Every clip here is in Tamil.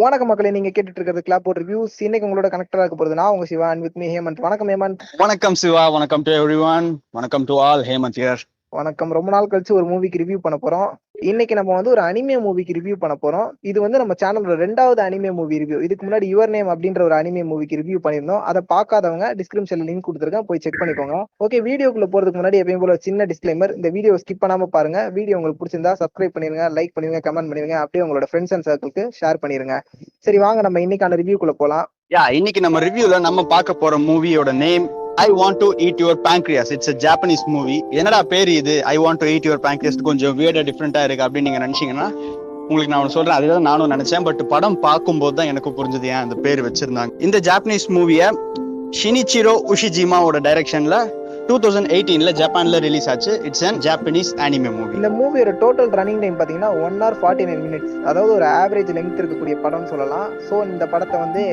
வணக்கம் மக்களே நீங்க கேட்டுட்டு இருக்கிறது கிளாப் போட் ரிவ்யூஸ் இன்னைக்கு உங்களோட கனெக்டரா இருக்க போறது நான் உங்க Siva and with me Hemanth வணக்கம் ஹேமந்த் வணக்கம் சிவா வணக்கம் டு எவ்ரிவன் வணக்கம் டு ஆல் ஹேமந்த் ஹியர் வணக்கம். ரொம்ப நாள் கழிச்சு ஒரு மூவிக்கு ரிவ்யூ பண்ண போறோம். இன்னைக்கு நம்ம வந்து ஒரு அனிமே மூவிக்கு ரிவ்யூ பண்ண போறோம். இது வந்து நம்ம சேனலோட ரெண்டாவது அனிமே மூவி ரிவ்யூ இதுக்கு முன்னாடி யுவர் நேம் அப்படின்ற ஒரு அனிமே மூவிக்கு ரிவ்யூ பண்ணியிருந்தோம். அதை பார்க்காதவங்க டிஸ்கிரிப்ஷன்ல லிங்க் கொடுத்துருக்கேன். போய் செக் பண்ணிக்கோங்க. ஓகே வீடியோக்குள்ள போறதுக்கு முன்னாடி எப்பயும் போல சின்ன டிஸ்க்ளைமர் இந்த வீடியோ ஸ்கிப் பண்ணாம பாருங்க. வீடியோ உங்களுக்கு பிடிச்சிருந்தா சப்ஸ்கிரைப் பண்ணிருங்க லைக் பண்ணிருங்க கமெண்ட் பண்ணிருங்க. அப்படியே உங்களோட ஃப்ரெண்ட்ஸ் அண்ட் சர்க்கிளுக்கு ஷேர் பண்ணிருங்க. சரி வாங்க நம்ம இன்னைக்கான ரிவ்யூக்குள்ள போலாம். யா இன்னைக்கு நம்ம ரிவ்யூல நம்ம பார்க்க போற மூவியோட name I want to eat your pancreas it's a Japanese movie என்னடா பேர் இது? I want to eat your pancreas கொஞ்சம் வியர்டா டிஃப்ரெண்டா இருக்கு அப்படின்னு நீங்க நினைச்சீங்கன்னா உங்களுக்கு நான் ஒண்ணு சொல்றேன். அதுதான் நானும் நினைச்சேன். பட் படம் பார்க்கும்போது தான் எனக்கு புரிஞ்சது ஏன் அந்த பேர் வச்சிருந்தாங்க. இந்த ஜாப்பனீஸ் மூவியை ஷினிச்சிரோ உஷிஜிமாவோட டைரக்ஷன்ல டூ தௌசண்ட் எயிட்டீன்ல ஜப்பான்ல ரிலீஸ் ஆச்சு. It's an Japanese anime movie இந்த மூவியோட டோட்டல் ரன்னிங் டைம் பாத்தீங்கன்னா one hour forty nine minutes அதாவது ஒரு ஆவரேஜ் லெங்த் இருக்கக்கூடிய படம்னு சொல்லலாம். ஸோ இந்த படத்தை வந்து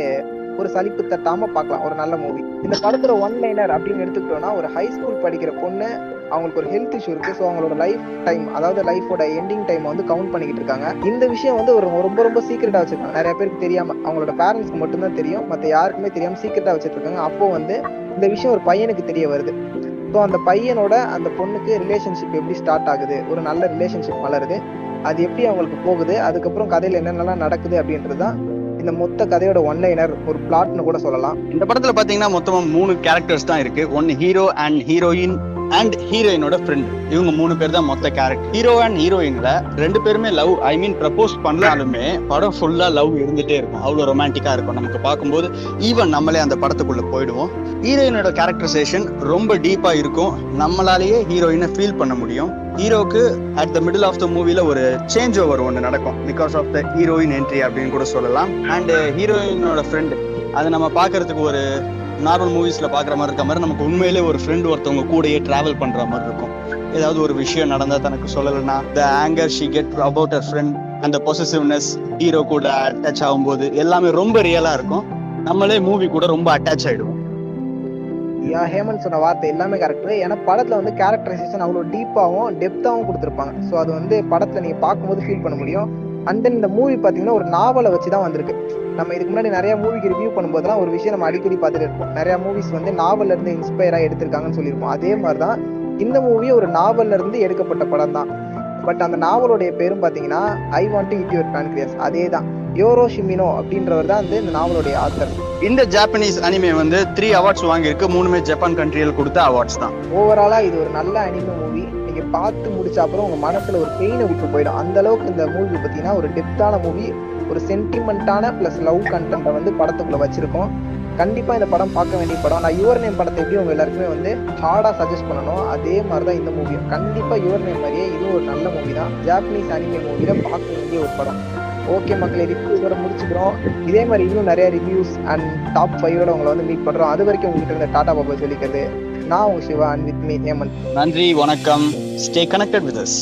ஒரு சலிப்பு தட்டாம பார்க்கலாம் ஒரு நல்ல மூவி இந்த படத்துல ஒன் லைனர் அப்படின்னு எடுத்துக்கிட்டோம்னா ஒரு ஹை ஸ்கூல் படிக்கிற பொண்ணு அவங்களுக்கு ஒரு ஹெல்த் இஷ்யூ இருக்கு. ஸோ அவங்களோட லைஃப் டைம் அதாவது லைஃபோட எண்டிங் டைம் வந்து கவுண்ட் பண்ணிக்கிட்டு இருக்காங்க. இந்த விஷயம் வந்து ஒரு ரொம்ப ரொம்ப சீக்கிரட்டா வச்சிருக்காங்க. நிறைய பேருக்கு தெரியாம அவங்களோட பேரண்ட்ஸ்க்கு மட்டும்தான் தெரியும். மற்ற யாருக்குமே தெரியாம சீக்கிரட்டா வச்சிட்டு இருக்காங்க அப்போ வந்து இந்த விஷயம் ஒரு பையனுக்கு தெரிய வருது. ஸோ அந்த பையனோட அந்த பொண்ணுக்கு ரிலேஷன்ஷிப் எப்படி ஸ்டார்ட் ஆகுது? ஒரு நல்ல ரிலேஷன்ஷிப் வளருது. அது எப்படி அவங்களுக்கு போகுது? அதுக்கப்புறம் கதையில என்னென்னலாம் நடக்குது அப்படின்றது தான் இந்த மொத்த கதையோட ஒன் லைனர் ஒரு பிளாட்னு கூட சொல்லலாம். இந்த படத்துல பாத்தீங்கன்னா மொத்தமா மூணு கேரக்டர்ஸ் தான் இருக்கு. ஒன்னு ஹீரோ அண்ட் ஹீரோயின் அண்ட் ஹீரோயினோட ஃப்ரெண்ட் இவங்க மூணு பேர் தான் மொத்த கேரக்டர் ஹீரோ அண்ட் ஹீரோயின்ல ரெண்டு பேருமே லவ் ஐ மீன் ப்ரப்போஸ் பண்ணாலுமே படம் ஃபுல்லா லவ் இருந்துட்டே இருக்கும். அவ்வளோ ரொமான்டிக்கா இருக்கும். நமக்கு பார்க்கும்போது ஈவன் நம்மளே அந்த படத்துக்குள்ள போயிடுவோம். ஹீரோயினோட கேரக்டரைசேஷன் ரொம்ப டீப்பா இருக்கும். நம்மளாலேயே ஹீரோயினை ஃபீல் பண்ண முடியும். ஹீரோக்கு at the middle of the மூவில ஒரு சேஞ்ச் ஓவர் ஒன்று நடக்கும். Because of the heroine entry அப்படின்னு கூட சொல்லலாம். அண்ட் ஹீரோயினோட ஃப்ரெண்ட் அது நம்ம பார்க்கறதுக்கு ஒரு நார்மல் மூவிஸில் பார்க்குற மாதிரி இருக்க மாதிரி நமக்கு உண்மையிலே ஒரு ஃப்ரெண்ட் ஒருத்தவங்க கூடயே ட்ராவல் பண்ணுற மாதிரி இருக்கும். ஏதாவது ஒரு விஷயம் நடந்தால் தனக்கு சொல்லலைன்னா the anger she get about a friend அந்த பொசசிவ்னஸ் ஹீரோ கூட அட்டாச் ஆகும்போது எல்லாமே ரொம்ப ரியலாக இருக்கும். நம்மளே மூவி கூட ரொம்ப அட்டாச் ஆகிடுவோம் யா ஹேமந்த் சொன்ன வார்த்தை எல்லாமே கரெக்ட் ஏன்னா படத்துல வந்து கேரக்டரைசேஷன் அவ்வளோ டீப்பாகவும் டெப்த்தாகவும் கொடுத்துருப்பாங்க. ஸோ அது வந்து படத்துல நீங்க பார்க்கும்போது ஃபீல் பண்ண முடியும். அண்ட் தென் இந்த மூவி பார்த்தீங்கன்னா ஒரு நாவலை வச்சு தான் வந்திருக்கு. நம்ம இதுக்கு முன்னாடி நிறைய மூவிக்கு ரிவ்யூ பண்ணும்போதெல்லாம் ஒரு விஷயம் நம்ம அடிக்கடி பார்த்துட்டு இருப்போம். நிறைய மூவிஸ் வந்து நாவல்ல இருந்து இன்ஸ்பயரா எடுத்திருக்காங்கன்னு சொல்லியிருப்போம். அதே மாதிரி தான் இந்த மூவி ஒரு நாவல்ல இருந்து எடுக்கப்பட்ட படம் தான். பட் அந்த நாவலுடைய பேரும் பார்த்தீங்கன்னா I want to eat your pancreas அதே தான் யோரோ ஷிமினோ அப்படின்றவர் தான் வந்து இந்த நாவலுடைய ஆத்தர் இந்த ஜாப்பனீஸ் அனிமே வந்து த்ரீ அவார்ட்ஸ் வாங்கியிருக்கு. மூணுமே ஜப்பான் கண்ட்ரியில் கொடுத்த அவார்ட்ஸ் தான். ஓவராலா இது ஒரு நல்ல அனிமே மூவி நீங்க பார்த்து முடிச்ச அப்புறம் உங்க மனசுல ஒரு பெயினை விட்டு போயிடும். அந்த அளவுக்கு இந்த மூவி பார்த்தீங்கன்னா ஒரு டெப்தான மூவி ஒரு சென்டிமெண்ட்டான ப்ளஸ் லவ் கண்டென்ட்டை வந்து படத்துக்குள்ள வச்சிருக்கோம். கண்டிப்பா இந்த படம் பார்க்க வேண்டிய படம். நான் யுவர் நேம் படத்தை எப்படி உங்க எல்லாருக்குமே வந்து ஹார்டா சஜஸ்ட் பண்ணணும் அதே மாதிரி தான் இந்த மூவியும் கண்டிப்பா யுவர் நேம் மாதிரியே இதுவும் ஒரு நல்ல மூவி தான். ஜாப்பனீஸ் அனிமே மூவியில் பார்க்க வேண்டிய ஒரு படம். ஓகே மக்களே ரிவ்யூ இதோட முடிச்சுக்கிறோம். இதே மாதிரி இன்னும் நிறைய ரிவ்யூஸ் அண்ட் டாப் ஃபைவோட உங்களை வந்து மீட் பண்றோம். அது வரைக்கும் உங்ககிட்ட இருந்த டாடா பாபா சொல்லிக்கிறது நான் உங்க Shiva and with me Hemant. நன்றி வணக்கம். Stay connected with us